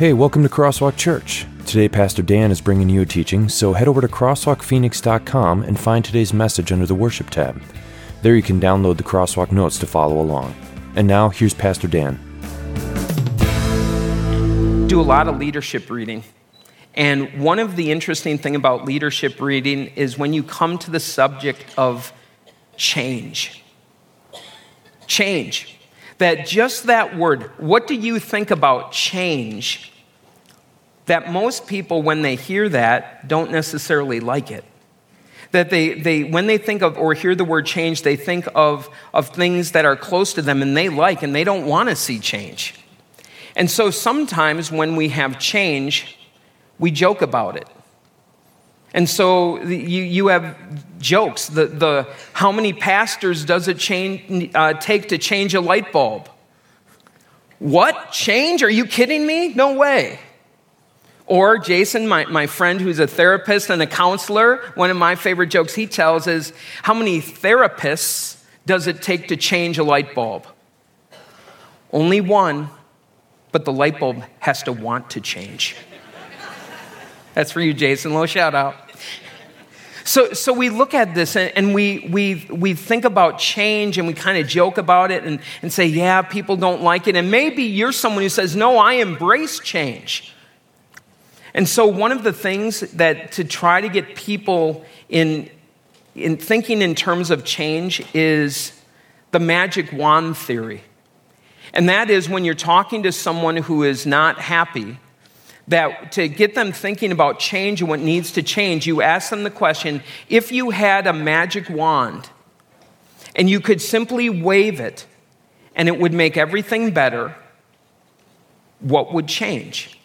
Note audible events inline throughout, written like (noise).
Hey, welcome to Crosswalk Church. Today, Pastor Dan is bringing you a teaching, so head over to crosswalkphoenix.com and find today's message under the Worship tab. There you can download the Crosswalk notes to follow along. And now, here's Pastor Dan. Do a lot of leadership reading. And one of the interesting thing about leadership reading is when you come to the subject of change. Change. That just that word, what do you think about change? That most people, when they hear that, don't necessarily like it. That they, they when they think of or hear the word change, they think of, of things that are close to them and they like and they don't want to see change. And so sometimes when we have change, we joke about it. And so you, you have jokes. The, the, how many pastors does it change, uh, take to change a light bulb? What? Change? Are you kidding me? No way. Or Jason, my, my friend who's a therapist and a counselor, one of my favorite jokes he tells is How many therapists does it take to change a light bulb? Only one, but the light bulb has to want to change. That's for you, Jason. Low shout out. So, so we look at this and, and we, we, we think about change and we kind of joke about it and, and say, yeah, people don't like it. And maybe you're someone who says, no, I embrace change. And so, one of the things that to try to get people in, in thinking in terms of change is the magic wand theory. And that is when you're talking to someone who is not happy, that to get them thinking about change and what needs to change, you ask them the question if you had a magic wand and you could simply wave it and it would make everything better, what would change?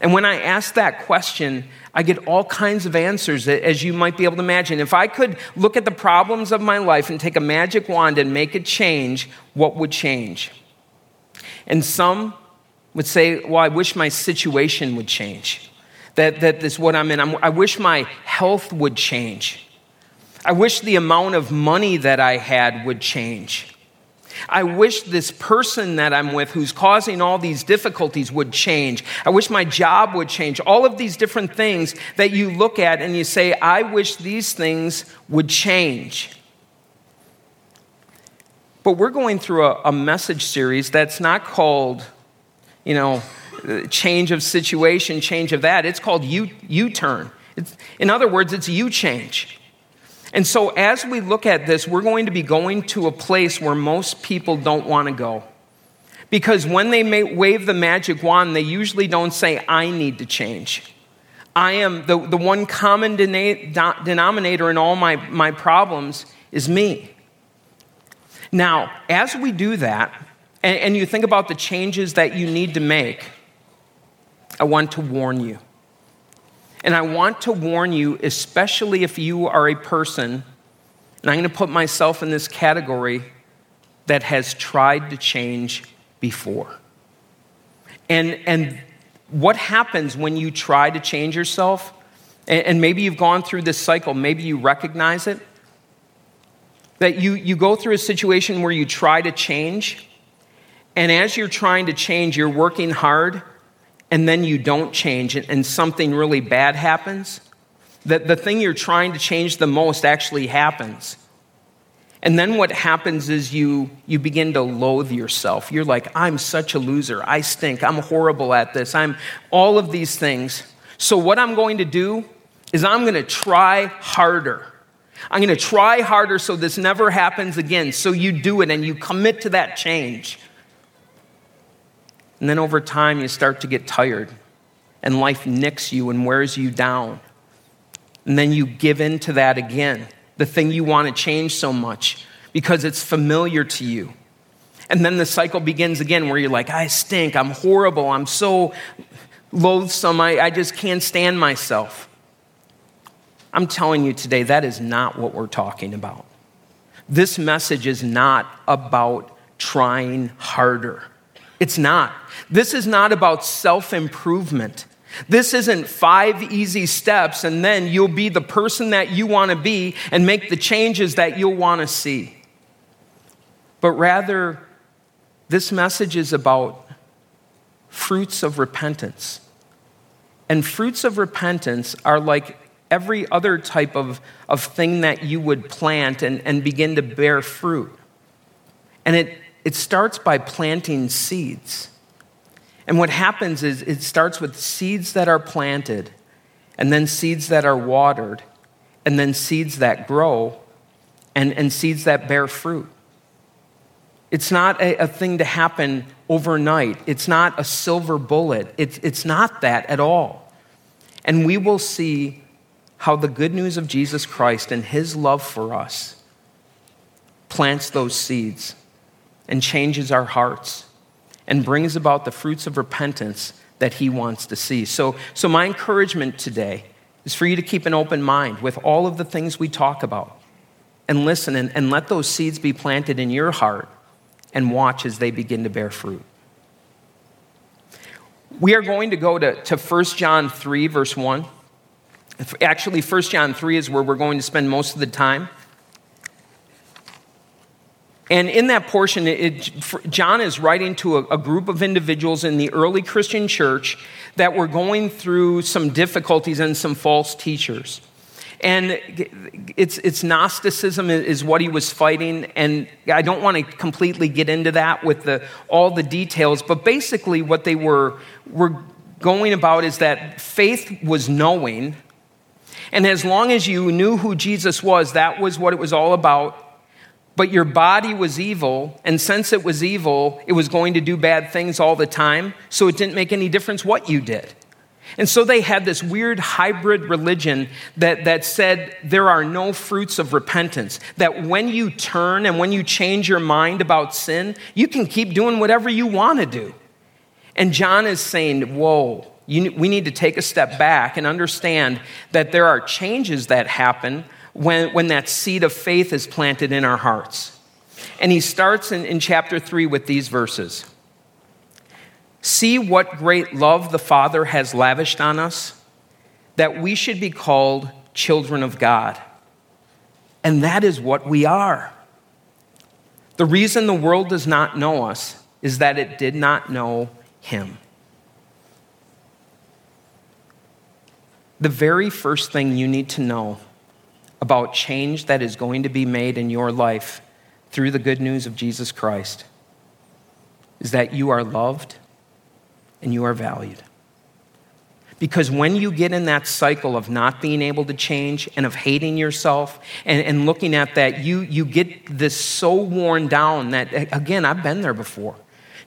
And when I ask that question, I get all kinds of answers, as you might be able to imagine. If I could look at the problems of my life and take a magic wand and make it change, what would change? And some would say, Well, I wish my situation would change. That, that is what I'm in. I'm, I wish my health would change. I wish the amount of money that I had would change. I wish this person that I'm with who's causing all these difficulties would change. I wish my job would change. All of these different things that you look at and you say, I wish these things would change. But we're going through a, a message series that's not called you know, uh, change of situation, change of that. It's called U turn. In other words, it's U change. And so, as we look at this, we're going to be going to a place where most people don't want to go. Because when they wave the magic wand, they usually don't say, I need to change. I am the, the one common denominator in all my, my problems is me. Now, as we do that, and, and you think about the changes that you need to make, I want to warn you. And I want to warn you, especially if you are a person, and I'm going to put myself in this category, that has tried to change before. And, and what happens when you try to change yourself? And, and maybe you've gone through this cycle, maybe you recognize it. That you, you go through a situation where you try to change, and as you're trying to change, you're working hard, and then you don't change, and something really bad happens. That the thing you're trying to change the most actually happens. And then what happens is you, you begin to loathe yourself. You're like, I'm such a loser. I stink. I'm horrible at this. I'm all of these things. So, what I'm going to do is I'm going to try harder. I'm going to try harder so this never happens again. So, you do it and you commit to that change. And then over time, you start to get tired, and life nicks you and wears you down. And then you give in to that again, the thing you want to change so much because it's familiar to you. And then the cycle begins again where you're like, I stink, I'm horrible, I'm so loathsome, I, I just can't stand myself. I'm telling you today, that is not what we're talking about. This message is not about trying harder. It's not. This is not about self improvement. This isn't five easy steps and then you'll be the person that you want to be and make the changes that you'll want to see. But rather, this message is about fruits of repentance. And fruits of repentance are like every other type of, of thing that you would plant and, and begin to bear fruit. And it, it starts by planting seeds. And what happens is it starts with seeds that are planted, and then seeds that are watered, and then seeds that grow, and, and seeds that bear fruit. It's not a, a thing to happen overnight. It's not a silver bullet. It's, it's not that at all. And we will see how the good news of Jesus Christ and his love for us plants those seeds and changes our hearts and brings about the fruits of repentance that he wants to see. So, so my encouragement today is for you to keep an open mind with all of the things we talk about and listen and, and let those seeds be planted in your heart and watch as they begin to bear fruit. We are going to go to, to 1 John 3, verse 1. Actually, 1 John 3 is where we're going to spend most of the time. And in that portion, it, John is writing to a, a, group of individuals in the early Christian church that were going through some difficulties and some false teachers. And it's, it's Gnosticism is what he was fighting. And I don't want to completely get into that with the, all the details, but basically, what they were, were going about is that faith was knowing. And as long as you knew who Jesus was, that was what it was all about. But your body was evil, and since it was evil, it was going to do bad things all the time, so it didn't make any difference what you did. And so they had this weird hybrid religion that, that said there are no fruits of repentance. That when you turn and when you change your mind about sin, you can keep doing whatever you want to do. And John is saying, Whoa, you, we need to take a step back and understand that there are changes that happen when, when that seed of faith is planted in our hearts. And he starts in, in chapter 3 with these verses. See what great love the Father has lavished on us, that we should be called children of God. And that is what we are. The reason the world does not know us is that it did not know Him. The very first thing you need to know about change that is going to be made in your life through the good news of Jesus Christ is that you are loved and you are valued. Because when you get in that cycle of not being able to change and of hating yourself and, and looking at that, you, you get this so worn down that, again, I've been there before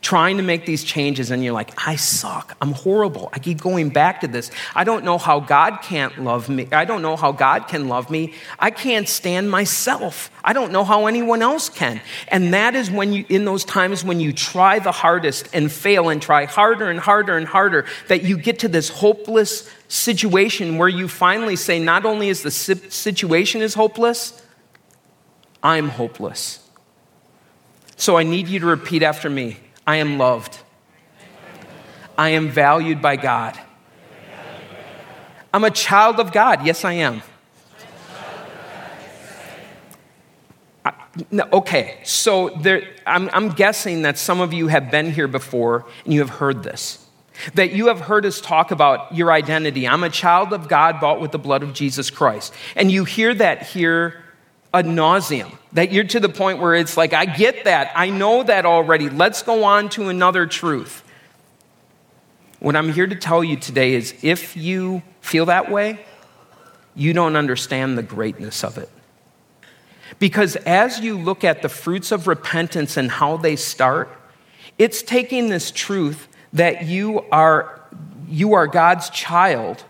trying to make these changes and you're like, I suck. I'm horrible. I keep going back to this. I don't know how God can't love me. I don't know how God can love me. I can't stand myself. I don't know how anyone else can. And that is when you, in those times when you try the hardest and fail and try harder and harder and harder, that you get to this hopeless situation where you finally say, not only is the situation is hopeless, I'm hopeless. So I need you to repeat after me. I am loved. I am valued by God. I'm a child of God. Yes, I am. okay, so there, I'm, I'm guessing that some of you have been here before and you have heard this. That you have heard us talk about your identity. I'm a child of God bought with the blood of Jesus Christ. And you hear that here ad nauseum. That you're to the point where it's like, I get that. I know that already. Let's go on to another truth. What I'm here to tell you today is if you feel that way, you don't understand the greatness of it. Because as you look at the fruits of repentance and how they start, it's taking this truth that you are, you are God's child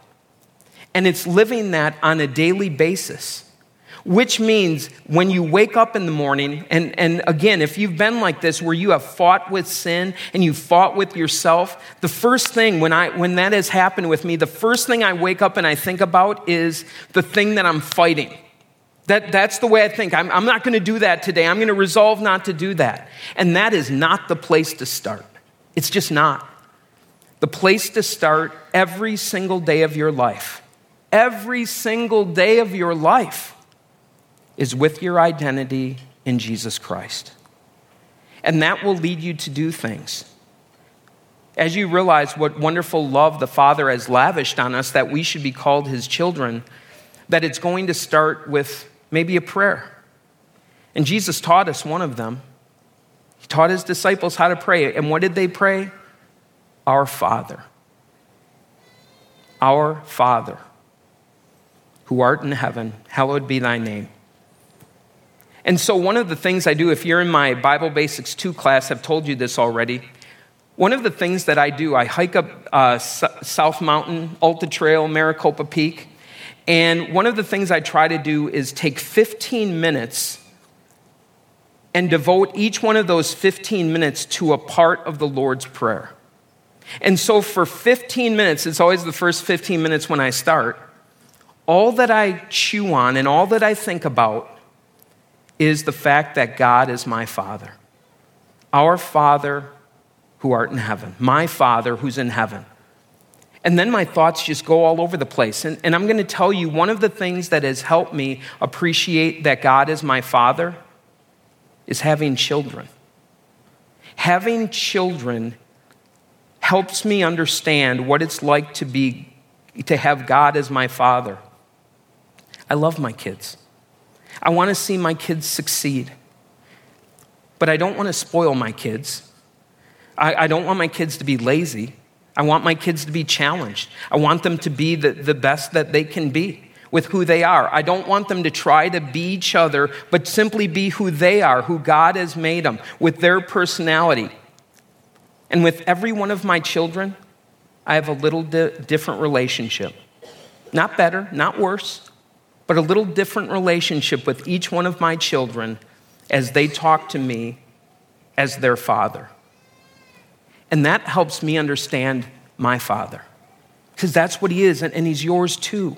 and it's living that on a daily basis which means when you wake up in the morning, and, and again, if you've been like this where you have fought with sin and you fought with yourself, the first thing when, I, when that has happened with me, the first thing I wake up and I think about is the thing that I'm fighting. That, that's the way I think. I'm, I'm not going to do that today. I'm going to resolve not to do that. And that is not the place to start. It's just not. The place to start every single day of your life, every single day of your life is with your identity in Jesus Christ. And that will lead you to do things. as you realize what wonderful love the Father has lavished on us, that we should be called His children, that it's going to start with maybe a prayer. And Jesus taught us one of them. He taught His disciples how to pray. And what did they pray? Our Father. Our Father, who art in heaven, hallowed be thy name. And so, one of the things I do, if you're in my Bible Basics 2 class, I've told you this already. One of the things that I do, I hike up uh, South Mountain, Alta Trail, Maricopa Peak. And one of the things I try to do is take 15 minutes and devote each one of those 15 minutes to a part of the Lord's Prayer. And so for 15 minutes, it's always the first 15 minutes when I start, all that I chew on and all that I think about is the fact that God is my Father. Our Father who art in heaven, my Father who's in heaven. And then my thoughts just go all over the place. And, and I'm going to tell you one of the things that has helped me appreciate that God is my Father is having children. Having children helps me understand what it's like to be to have God as my father. I love my kids. I want to see my kids succeed. But I don't want to spoil my kids. I, I, don't want my kids to be lazy. I want my kids to be challenged. I want them to be the, the best that they can be with who they are. I don't want them to try to be each other, but simply be who they are, who God has made them, with their personality. And with every one of my children, I have a little di- different relationship. Not better, not worse, but a little different relationship with each one of my children as they talk to me as their father. And that helps me understand my father, because that's what he is, and, and he's yours too.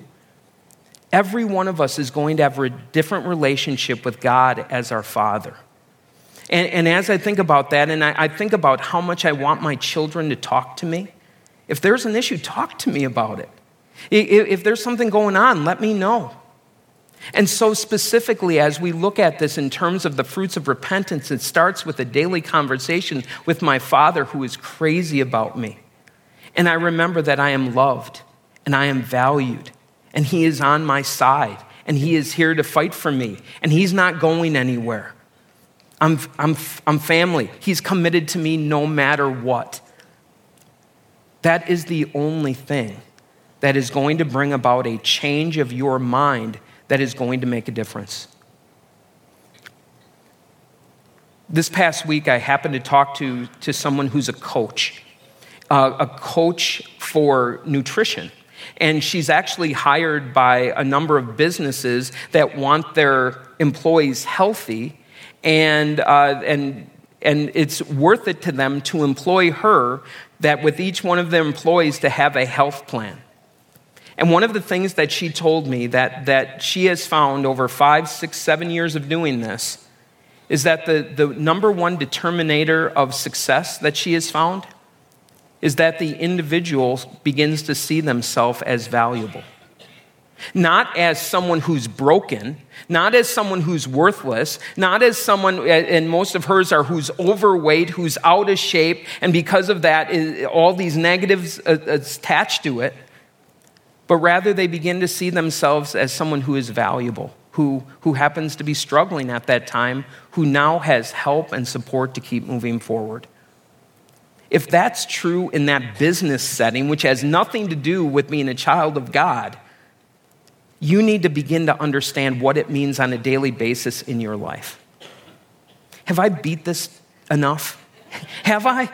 Every one of us is going to have a different relationship with God as our father. And, and as I think about that, and I, I think about how much I want my children to talk to me, if there's an issue, talk to me about it. If, if there's something going on, let me know. And so, specifically, as we look at this in terms of the fruits of repentance, it starts with a daily conversation with my father who is crazy about me. And I remember that I am loved and I am valued, and he is on my side, and he is here to fight for me, and he's not going anywhere. I'm, I'm, I'm family. He's committed to me no matter what. That is the only thing that is going to bring about a change of your mind that is going to make a difference. This past week, I happened to talk to, to someone who's a coach, uh, a coach for nutrition. And she's actually hired by a number of businesses that want their employees healthy and, uh, and, and it's worth it to them to employ her that with each one of their employees to have a health plan. And one of the things that she told me that, that she has found over five, six, seven years of doing this is that the, the number one determinator of success that she has found is that the individual begins to see themselves as valuable. Not as someone who's broken, not as someone who's worthless, not as someone, and most of hers are who's overweight, who's out of shape, and because of that, all these negatives uh, attached to it, but rather they begin to see themselves as someone who is valuable, who, who happens to be struggling at that time, who now has help and support to keep moving forward. If that's true in that business setting, which has nothing to do with being a child of God, you need to begin to understand what it means on a daily basis in your life. Have I beat this enough? (laughs) Have I?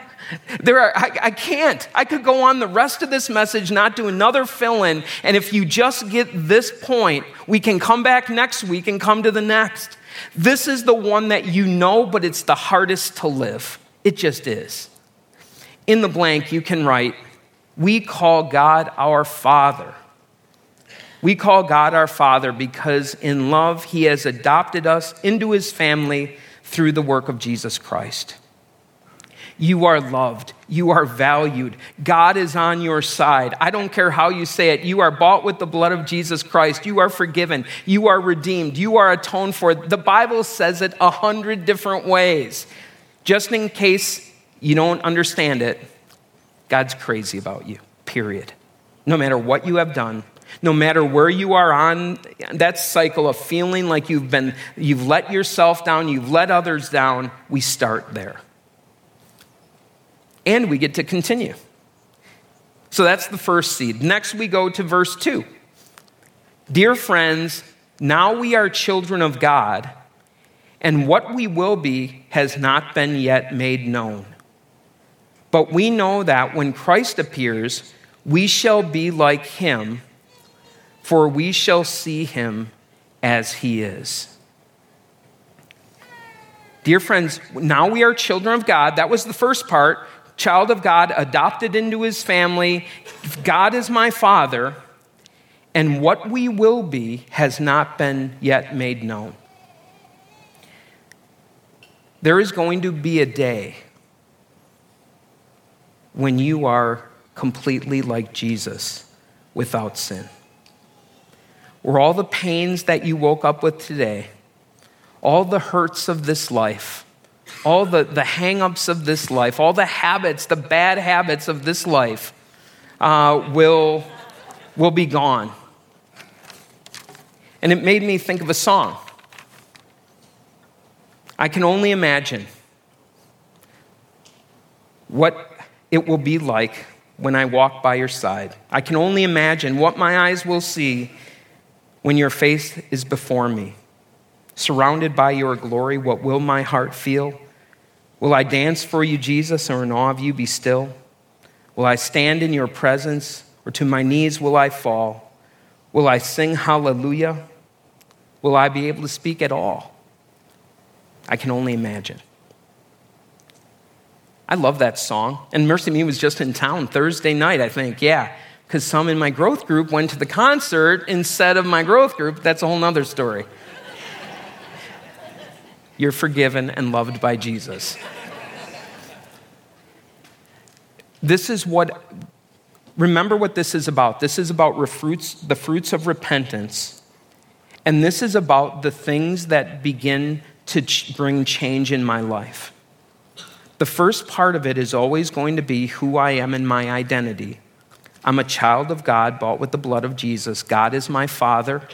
There are, I, I, can't. I could go on the rest of this message, not do another fill in. And if you just get this point, we can come back next week and come to the next. This is the one that you know, but it's the hardest to live. It just is. In the blank, you can write, We call God our Father. We call God our Father because in love he has adopted us into his family through the work of Jesus Christ. You are loved. You are valued. God is on your side. I don't care how you say it. You are bought with the blood of Jesus Christ. You are forgiven. You are redeemed. You are atoned for. The Bible says it a hundred different ways. Just in case you don't understand it, God's crazy about you, period. No matter what you have done, no matter where you are on that cycle of feeling like you've been you've let yourself down, you've let others down, we start there. And we get to continue. So that's the first seed. Next we go to verse 2. Dear friends, now we are children of God, and what we will be has not been yet made known. But we know that when Christ appears, we shall be like him for we shall see him as he is. Dear friends, now we are children of God. That was the first part. Child of God, adopted into his family. God is my father. And what we will be has not been yet made known. There is going to be a day when you are completely like Jesus without sin Where all the pains that you woke up with today, all the hurts of this life, all the, the hang ups of this life, all the habits, the bad habits of this life uh, will, will be gone. And it made me think of a song. I can only imagine what it will be like when I walk by your side. I can only imagine what my eyes will see when your face is before me, surrounded by your glory, what will my heart feel? Will I dance for you, Jesus, or in awe of you be still? Will I stand in your presence, or to my knees will I fall? Will I sing hallelujah? Will I be able to speak at all? I can only imagine. I love that song. And MercyMe was just in town Thursday night, I think. Yeah because some in my growth group went to the concert instead of my growth group. That's a whole nother story. You're forgiven and loved by Jesus. This is what, remember what this is about. This is about the fruits of repentance. And this is about the things that begin to ch- bring change in my life. The first part of it is always going to be who I am and my identity. I'm a child of God, bought with the blood of Jesus. God is my father,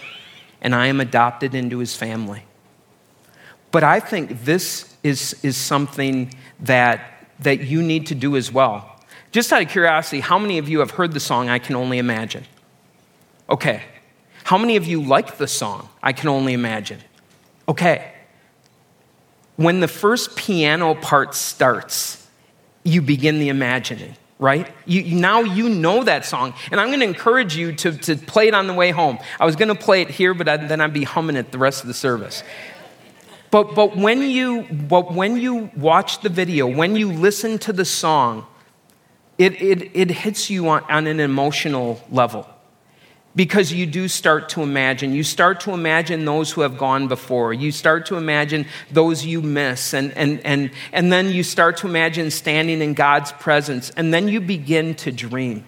and I am adopted into his family. But I think this is, is something that, that you need to do as well. Just out of curiosity, how many of you have heard the song I Can Only Imagine? Okay. How many of you like the song I Can Only Imagine? Okay. When the first piano part starts, you begin the imagining right? You, now you know that song. And I'm going to encourage you to, to play it on the way home. I was going to play it here, but I, then I'd be humming it the rest of the service. But, but, when you, but when you watch the video, when you listen to the song, it, it, it hits you on, on an emotional level because you do start to imagine. You start to imagine those who have gone before. You start to imagine those you miss. And, and, and, and then you start to imagine standing in God's presence. And then you begin to dream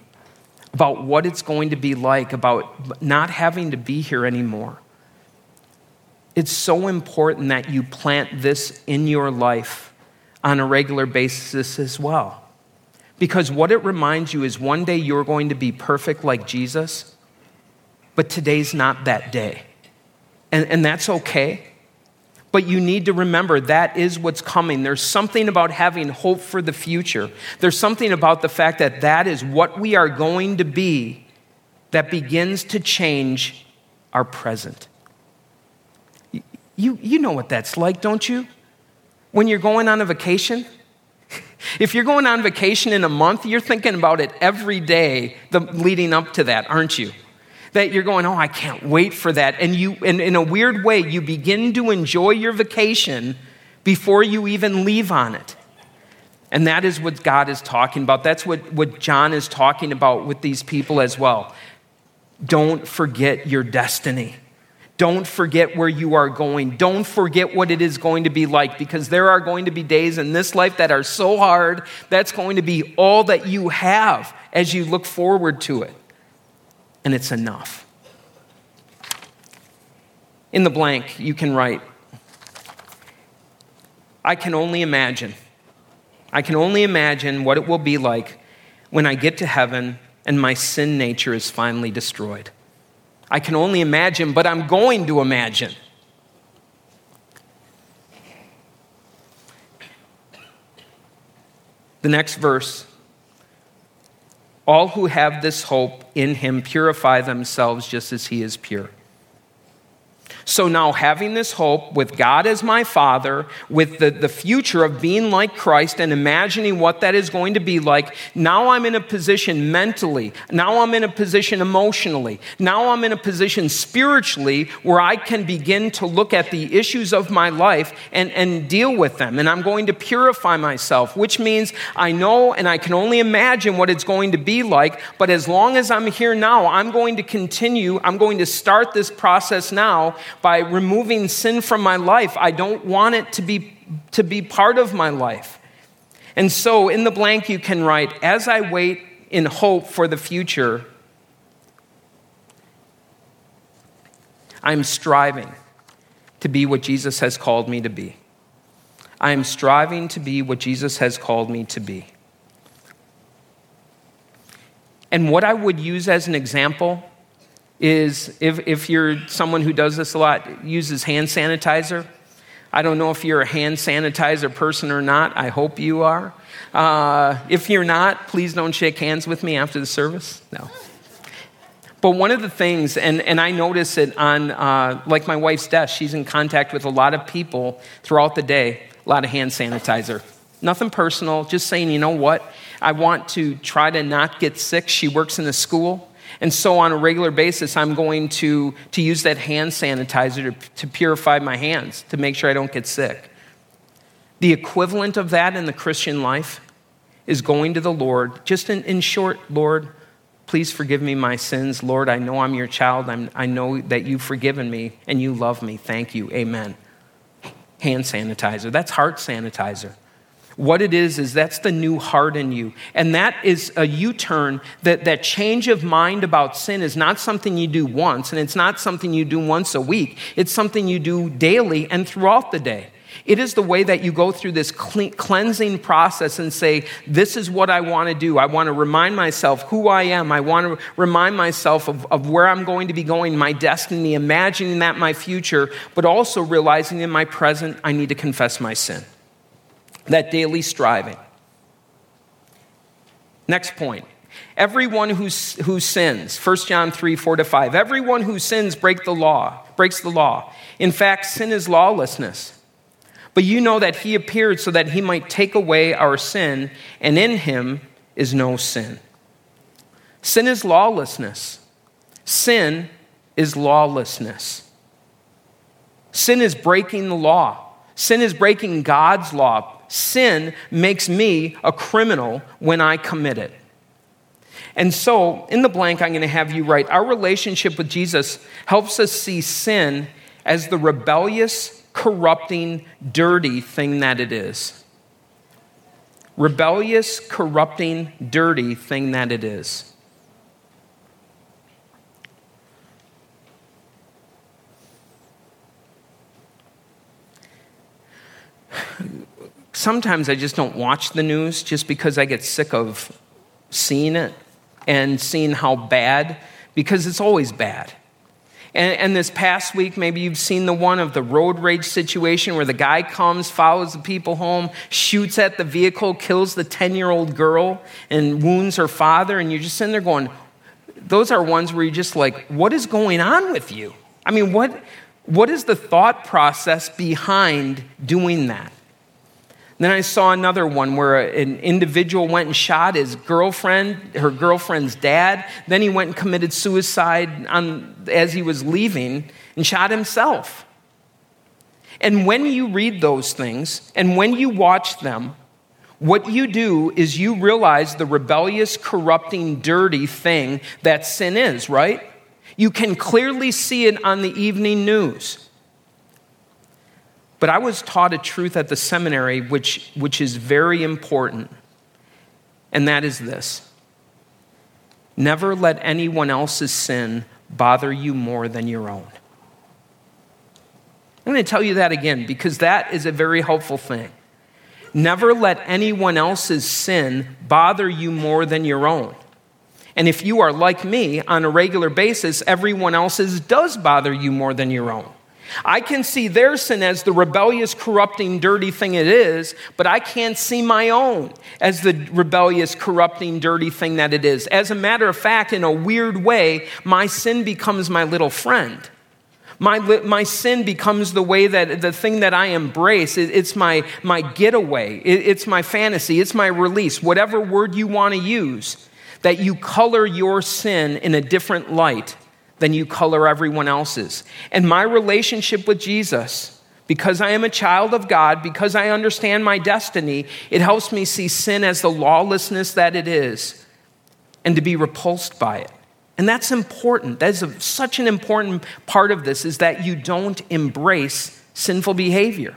about what it's going to be like, about not having to be here anymore. It's so important that you plant this in your life on a regular basis as well. Because what it reminds you is one day you're going to be perfect like Jesus but today's not that day. And, and that's okay. But you need to remember that is what's coming. There's something about having hope for the future. There's something about the fact that that is what we are going to be that begins to change our present. You, you know what that's like, don't you? When you're going on a vacation, (laughs) if you're going on vacation in a month, you're thinking about it every day the, leading up to that, aren't you? that you're going, oh, I can't wait for that. And you, and in a weird way, you begin to enjoy your vacation before you even leave on it. And that is what God is talking about. That's what, what John is talking about with these people as well. Don't forget your destiny. Don't forget where you are going. Don't forget what it is going to be like because there are going to be days in this life that are so hard. That's going to be all that you have as you look forward to it and it's enough. In the blank, you can write, I can only imagine. I can only imagine what it will be like when I get to heaven and my sin nature is finally destroyed. I can only imagine, but I'm going to imagine. The next verse All who have this hope in him purify themselves just as he is pure. So now, having this hope with God as my Father, with the, the future of being like Christ and imagining what that is going to be like, now I'm in a position mentally, now I'm in a position emotionally, now I'm in a position spiritually where I can begin to look at the issues of my life and, and deal with them. And I'm going to purify myself, which means I know and I can only imagine what it's going to be like. But as long as I'm here now, I'm going to continue, I'm going to start this process now by removing sin from my life. I don't want it to be, to be part of my life. And so in the blank, you can write, As I wait in hope for the future, I'm striving to be what Jesus has called me to be. I am striving to be what Jesus has called me to be. And what I would use as an example is if, if you're someone who does this a lot, uses hand sanitizer. I don't know if you're a hand sanitizer person or not. I hope you are. Uh, if you're not, please don't shake hands with me after the service. No. But one of the things, and, and I notice it on, uh, like my wife's desk, she's in contact with a lot of people throughout the day, a lot of hand sanitizer. Nothing personal, just saying, you know what? I want to try to not get sick. She works in a school. And so, on a regular basis, I'm going to, to use that hand sanitizer to, to purify my hands to make sure I don't get sick. The equivalent of that in the Christian life is going to the Lord, just in, in short, Lord, please forgive me my sins. Lord, I know I'm your child. I'm, I know that you've forgiven me and you love me. Thank you. Amen. Hand sanitizer. That's heart sanitizer. What it is, is that's the new heart in you. And that is a U turn, that, that change of mind about sin is not something you do once, and it's not something you do once a week. It's something you do daily and throughout the day. It is the way that you go through this cleansing process and say, This is what I want to do. I want to remind myself who I am. I want to remind myself of, of where I'm going to be going, my destiny, imagining that my future, but also realizing in my present, I need to confess my sin that daily striving. Next point. Everyone who, who sins, 1 John 3, 4 to 5, everyone who sins break the law, breaks the law. In fact, sin is lawlessness. But you know that he appeared so that he might take away our sin, and in him is no sin. Sin is lawlessness. Sin is lawlessness. Sin is breaking the law. Sin is breaking God's law, sin makes me a criminal when I commit it. And so, in the blank, I'm going to have you write Our relationship with Jesus helps us see sin as the rebellious, corrupting, dirty thing that it is. Rebellious, corrupting, dirty thing that it is. Sometimes I just don't watch the news just because I get sick of seeing it and seeing how bad, because it's always bad. And, and, this past week, maybe you've seen the one of the road rage situation where the guy comes, follows the people home, shoots at the vehicle, kills the 10 year old girl, and wounds her father. And you're just sitting there going, those are ones where you're just like, what is going on with you? I mean, what, what is the thought process behind doing that? Then I saw another one where an individual went and shot his girlfriend, her girlfriend's dad. Then he went and committed suicide on, as he was leaving and shot himself. And when you read those things and when you watch them, what you do is you realize the rebellious, corrupting, dirty thing that sin is, right? You can clearly see it on the evening news. But I was taught a truth at the seminary which, which is very important, and that is this never let anyone else's sin bother you more than your own. I'm going to tell you that again because that is a very helpful thing. Never let anyone else's sin bother you more than your own. And if you are like me on a regular basis, everyone else's does bother you more than your own. I can see their sin as the rebellious, corrupting, dirty thing it is, but I can't see my own as the rebellious, corrupting, dirty thing that it is. As a matter of fact, in a weird way, my sin becomes my little friend. My, my sin becomes the way that the thing that I embrace. It, it's my, my getaway. It, it's my fantasy. It's my release. Whatever word you want to use, that you color your sin in a different light than you color everyone else's. And my relationship with Jesus, because I am a child of God, because I understand my destiny, it helps me see sin as the lawlessness that it is and to be repulsed by it. And that's important. That is a, such an important part of this is that you don't embrace sinful behavior.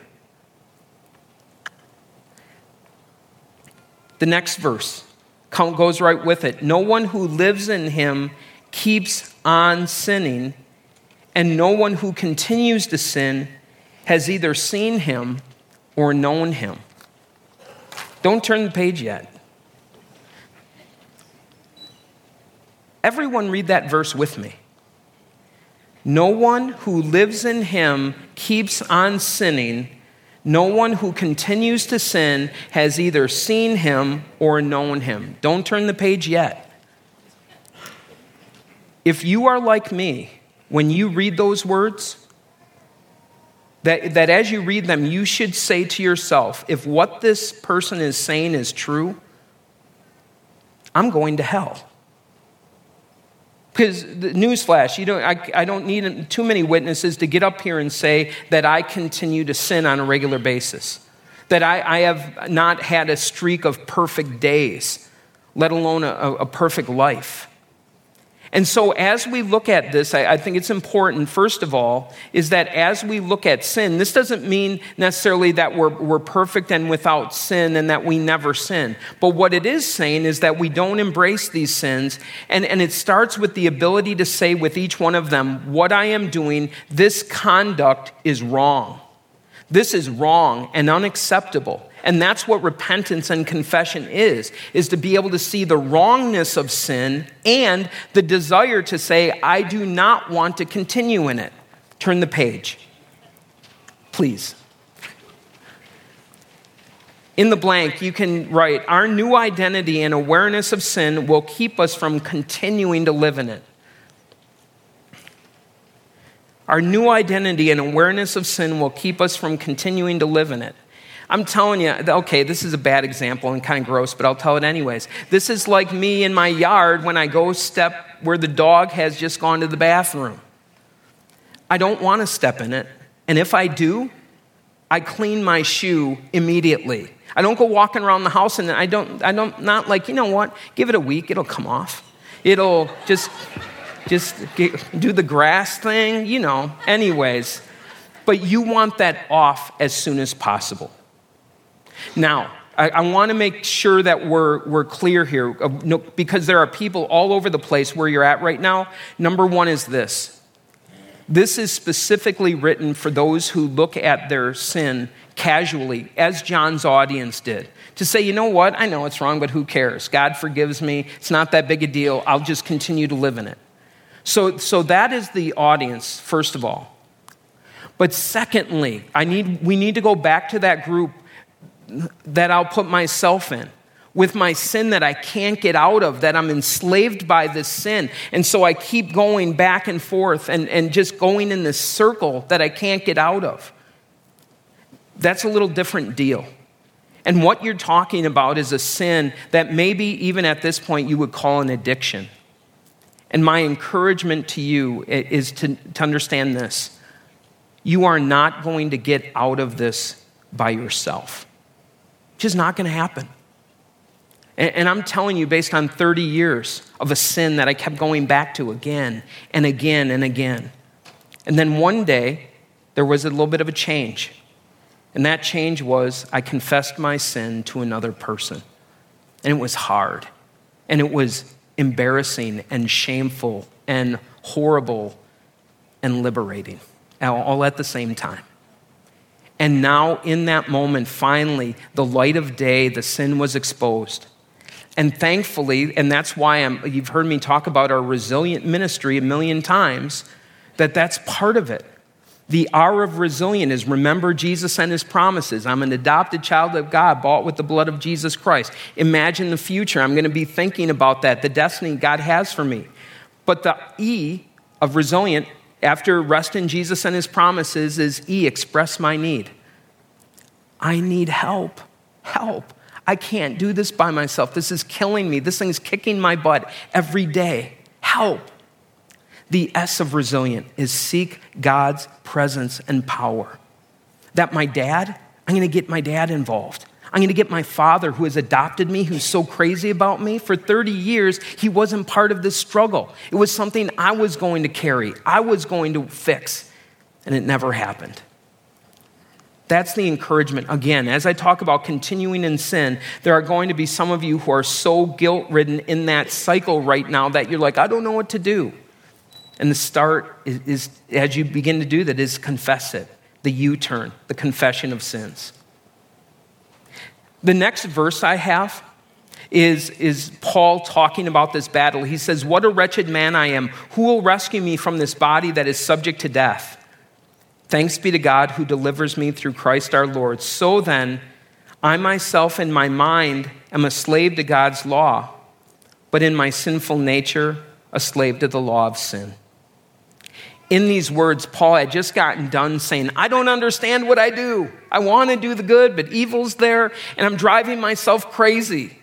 The next verse goes right with it. No one who lives in him keeps on sinning, and no one who continues to sin has either seen him or known him. Don't turn the page yet. Everyone read that verse with me. No one who lives in him keeps on sinning. No one who continues to sin has either seen him or known him. Don't turn the page yet. If you are like me, when you read those words, that, that as you read them, you should say to yourself, if what this person is saying is true, I'm going to hell. Because the newsflash, you don't, I, I don't need too many witnesses to get up here and say that I continue to sin on a regular basis, that I, I have not had a streak of perfect days, let alone a, a perfect life. And so, as we look at this, I, I, think it's important, first of all, is that as we look at sin, this doesn't mean necessarily that we're, we're perfect and without sin and that we never sin. But what it is saying is that we don't embrace these sins. And, and it starts with the ability to say with each one of them, what I am doing, this conduct is wrong. This is wrong and unacceptable. And that's what repentance and confession is, is to be able to see the wrongness of sin and the desire to say, I do not want to continue in it. Turn the page. Please. In the blank, you can write, Our new identity and awareness of sin will keep us from continuing to live in it. Our new identity and awareness of sin will keep us from continuing to live in it. I'm telling you, okay, this is a bad example and kind of gross, but I'll tell it anyways. This is like me in my yard when I go step where the dog has just gone to the bathroom. I don't want to step in it. And if I do, I clean my shoe immediately. I don't go walking around the house and I don't, I don't, not like, you know what, give it a week, it'll come off. It'll just, just get, do the grass thing, you know, anyways. But you want that off as soon as possible. Now, I, I want to make sure that we're, we're clear here because there are people all over the place where you're at right now. Number one is this this is specifically written for those who look at their sin casually, as John's audience did. To say, you know what, I know it's wrong, but who cares? God forgives me. It's not that big a deal. I'll just continue to live in it. So, so that is the audience, first of all. But secondly, I need, we need to go back to that group that I'll put myself in, with my sin that I can't get out of, that I'm enslaved by this sin. And so I keep going back and forth and, and just going in this circle that I can't get out of. That's a little different deal. And what you're talking about is a sin that maybe even at this point you would call an addiction. And my encouragement to you is to, to understand this you are not going to get out of this by yourself. Just not going to happen. And, and I'm telling you, based on 30 years of a sin that I kept going back to again and again and again. And then one day, there was a little bit of a change. And that change was I confessed my sin to another person. And it was hard. And it was embarrassing and shameful and horrible and liberating, all at the same time. And now, in that moment, finally, the light of day, the sin was exposed. And thankfully, and that's why I'm, you've heard me talk about our resilient ministry a million times, that that's part of it. The R of resilient is remember Jesus and his promises. I'm an adopted child of God, bought with the blood of Jesus Christ. Imagine the future. I'm going to be thinking about that, the destiny God has for me. But the E of resilient after rest in Jesus and his promises is E, express my need. I need help. Help. I can't do this by myself. This is killing me. This thing's kicking my butt every day. Help. The S of resilient is seek God's presence and power. That my dad, I'm going to get my dad involved. I'm going to get my father, who has adopted me, who's so crazy about me. For 30 years, he wasn't part of this struggle. It was something I was going to carry, I was going to fix, and it never happened. That's the encouragement. Again, as I talk about continuing in sin, there are going to be some of you who are so guilt ridden in that cycle right now that you're like, I don't know what to do. And the start is, is as you begin to do that, is confess it, the U turn, the confession of sins. The next verse I have is, is Paul talking about this battle. He says, What a wretched man I am. Who will rescue me from this body that is subject to death? Thanks be to God who delivers me through Christ our Lord. So then, I myself in my mind am a slave to God's law, but in my sinful nature, a slave to the law of sin. In these words, Paul had just gotten done saying, I don't understand what I do. I want to do the good, but evil's there, and I'm driving myself crazy.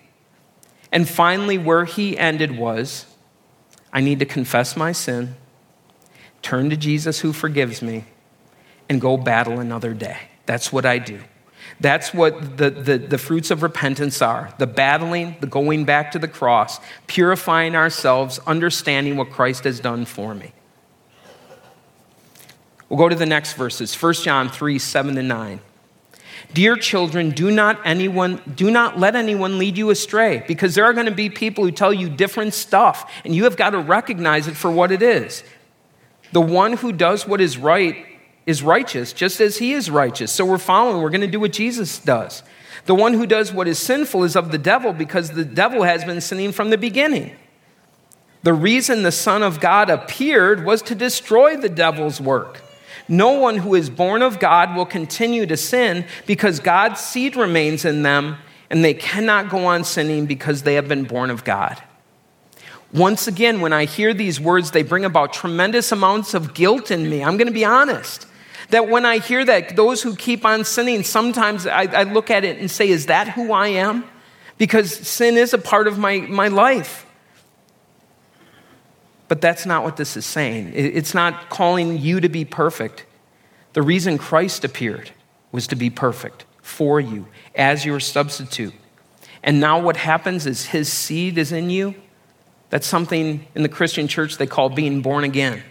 And finally, where he ended was, I need to confess my sin, turn to Jesus who forgives me, and go battle another day. That's what I do. That's what the, the, the, fruits of repentance are the battling, the going back to the cross, purifying ourselves, understanding what Christ has done for me. We'll go to the next verses 1 John 3 7 to 9. Dear children, do not anyone do not let anyone lead you astray because there are going to be people who tell you different stuff and you have got to recognize it for what it is. The one who does what is right is righteous just as he is righteous. So we're following, we're going to do what Jesus does. The one who does what is sinful is of the devil because the devil has been sinning from the beginning. The reason the Son of God appeared was to destroy the devil's work. No one who is born of God will continue to sin because God's seed remains in them and they cannot go on sinning because they have been born of God. Once again, when I hear these words, they bring about tremendous amounts of guilt in me. I'm going to be honest. That when I hear that, those who keep on sinning, sometimes I, I look at it and say, Is that who I am? Because sin is a part of my, my life. But that's not what this is saying. It's not calling you to be perfect. The reason Christ appeared was to be perfect for you as your substitute. And now what happens is his seed is in you. That's something in the Christian church they call being born again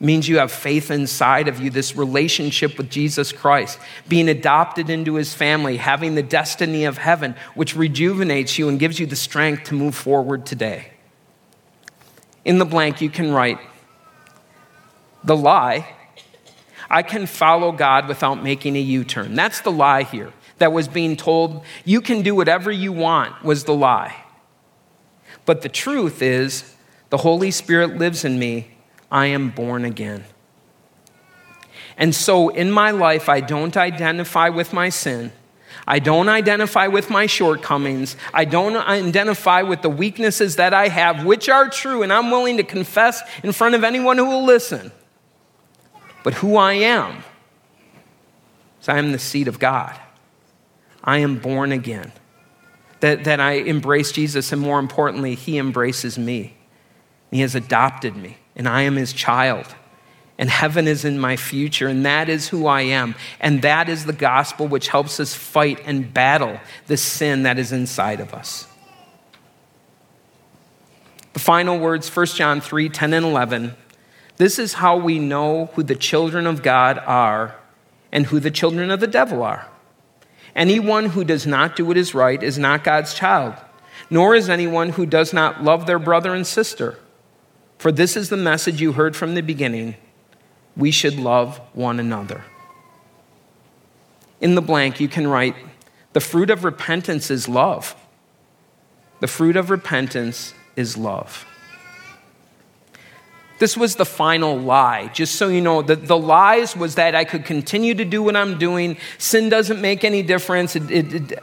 means you have faith inside of you, this relationship with Jesus Christ, being adopted into his family, having the destiny of heaven, which rejuvenates you and gives you the strength to move forward today. In the blank, you can write the lie I can follow God without making a U turn. That's the lie here that was being told you can do whatever you want, was the lie. But the truth is, the Holy Spirit lives in me I am born again. And so in my life, I don't identify with my sin. I don't identify with my shortcomings. I don't identify with the weaknesses that I have, which are true, and I'm willing to confess in front of anyone who will listen. But who I am is I am the seed of God. I am born again. That, that I embrace Jesus, and more importantly, He embraces me. He has adopted me and I am his child. And heaven is in my future, and that is who I am. And that is the gospel which helps us fight and battle the sin that is inside of us. The final words, 1 John 3 10 and 11. This is how we know who the children of God are and who the children of the devil are. Anyone who does not do what is right is not God's child, nor is anyone who does not love their brother and sister. For this is the message you heard from the beginning we should love one another. in the blank, you can write, The fruit of repentance is love. The fruit of repentance is love. This was the final lie. Just so you know, the, the lies was that I could continue to do what I'm doing. Sin doesn't make any difference. It, it, it,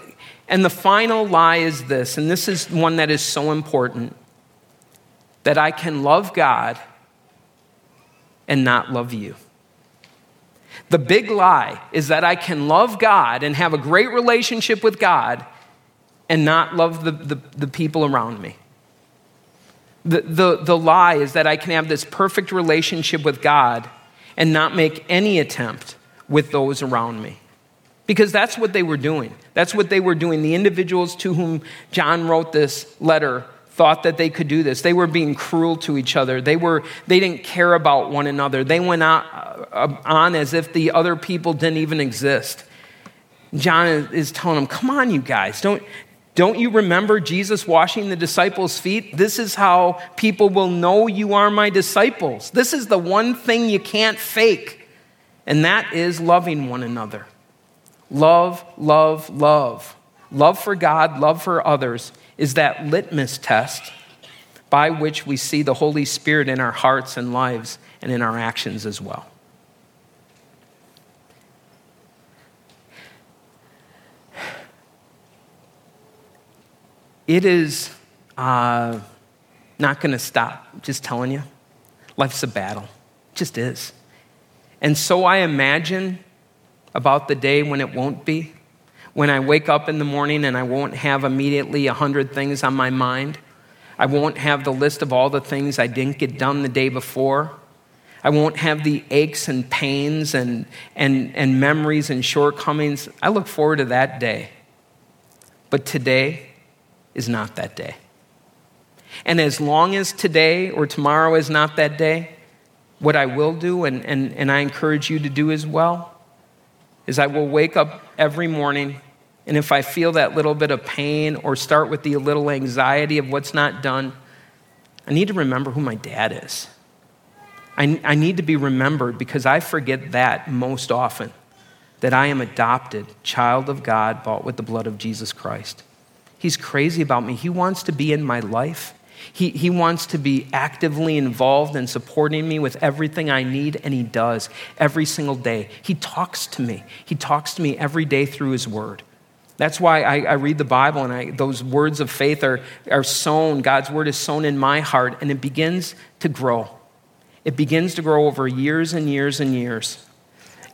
and the final lie is this, and this is one that is so important that I can love God and not love you. The big lie is that I can love God and have a great relationship with God and not love the, the, the people around me. The, the, the lie is that I can have this perfect relationship with God and not make any attempt with those around me. Because that's what they were doing. That's what they were doing. The individuals to whom John wrote this letter thought that they could do this. They were being cruel to each other. They, were, they didn't care about one another. They went on, uh, on as if the other people didn't even exist. John is telling them, Come on, you guys, don't, don't you remember Jesus washing the disciples' feet? This is how people will know you are my disciples. This is the one thing you can't fake, and that is loving one another. Love, love, love. Love for God, love for others is that litmus test by which we see the Holy Spirit in our hearts and lives and in our actions as well. It is uh, not going to stop, just telling you. Life's a battle, it just is. And so I imagine about the day when it won't be, when I wake up in the morning and I won't have immediately a hundred things on my mind. I won't have the list of all the things I didn't get done the day before. I won't have the aches and pains and, and, and memories and shortcomings. I look forward to that day. But today, is not that day. And as long as today or tomorrow is not that day, what I will do, and, and, and I encourage you to do as well, is I will wake up every morning, and if I feel that little bit of pain or start with the little anxiety of what's not done, I need to remember who my dad is. I, I need to be remembered because I forget that most often that I am adopted, child of God, bought with the blood of Jesus Christ. He's crazy about me. He wants to be in my life. He, he wants to be actively involved in supporting me with everything I need, and He does every single day. He talks to me. He talks to me every day through His Word. That's why I, I read the Bible, and I, those words of faith are, are sown. God's Word is sown in my heart, and it begins to grow. It begins to grow over years and years and years.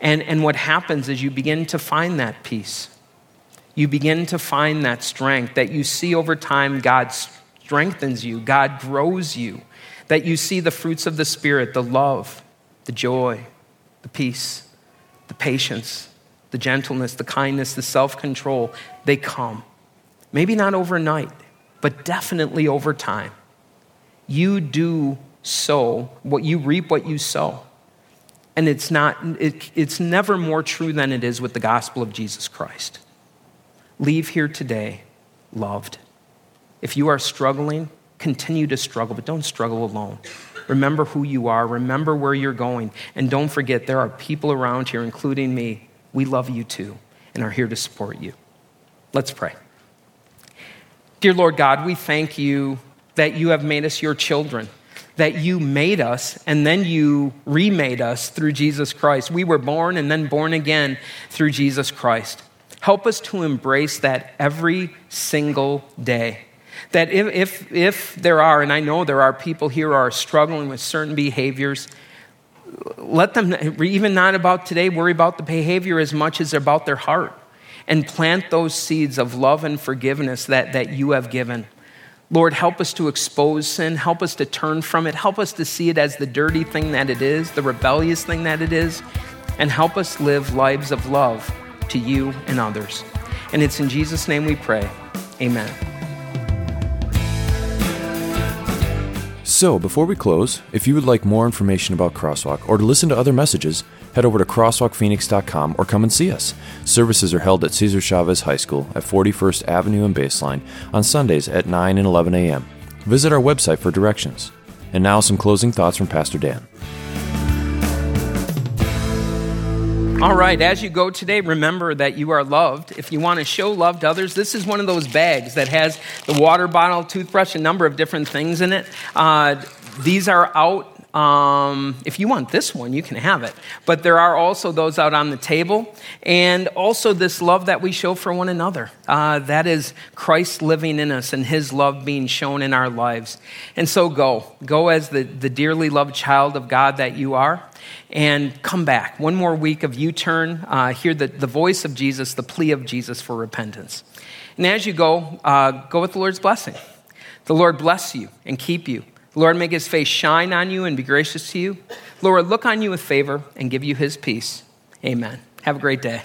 And, and what happens is you begin to find that peace you begin to find that strength that you see over time God strengthens you, God grows you, that you see the fruits of the Spirit, the love, the joy, the peace, the patience, the gentleness, the kindness, the self control, they come. Maybe not overnight, but definitely over time. You do sow what you reap, what you sow. And it's, not, it, it's never more true than it is with the gospel of Jesus Christ leave here today loved. If you are struggling, continue to struggle, but don't struggle alone. Remember who you are, remember where you're going, and don't forget there are people around here, including me. We love you too and are here to support you. Let's pray. Dear Lord God, we thank you that you have made us your children, that you made us and then you remade us through Jesus Christ. We were born and then born again through Jesus Christ. Help us to embrace that every single day. That if, if, if there are, and I know there are people here who are struggling with certain behaviors, let them, even not about today, worry about the behavior as much as about their heart. And plant those seeds of love and forgiveness that, that you have given. Lord, help us to expose sin. Help us to turn from it. Help us to see it as the dirty thing that it is, the rebellious thing that it is. And help us live lives of love to you and others. And it's in Jesus' name we pray. Amen. So, before we close, if you would like more information about Crosswalk or to listen to other messages, head over to crosswalkphoenix.com or come and see us. Services are held at Cesar Chavez High School at 41st Avenue and Baseline on Sundays at 9 and 11 a.m. Visit our website for directions. And now, some closing thoughts from Pastor Dan. All right, as you go today, remember that you are loved. If you want to show love to others, this is one of those bags that has the water bottle, toothbrush, a number of different things in it. Uh, these are out um, if you want this one, you can have it. But there are also those out on the table, and also this love that we show for one another. Uh, that is Christ living in us and his love being shown in our lives. And so go. Go as the, the dearly loved child of God that you are, and come back. One more week of U turn. Uh, hear the, the voice of Jesus, the plea of Jesus for repentance. And as you go, uh, go with the Lord's blessing. The Lord bless you and keep you. Lord, make his face shine on you and be gracious to you. Lord, look on you with favor and give you his peace. Amen. Have a great day.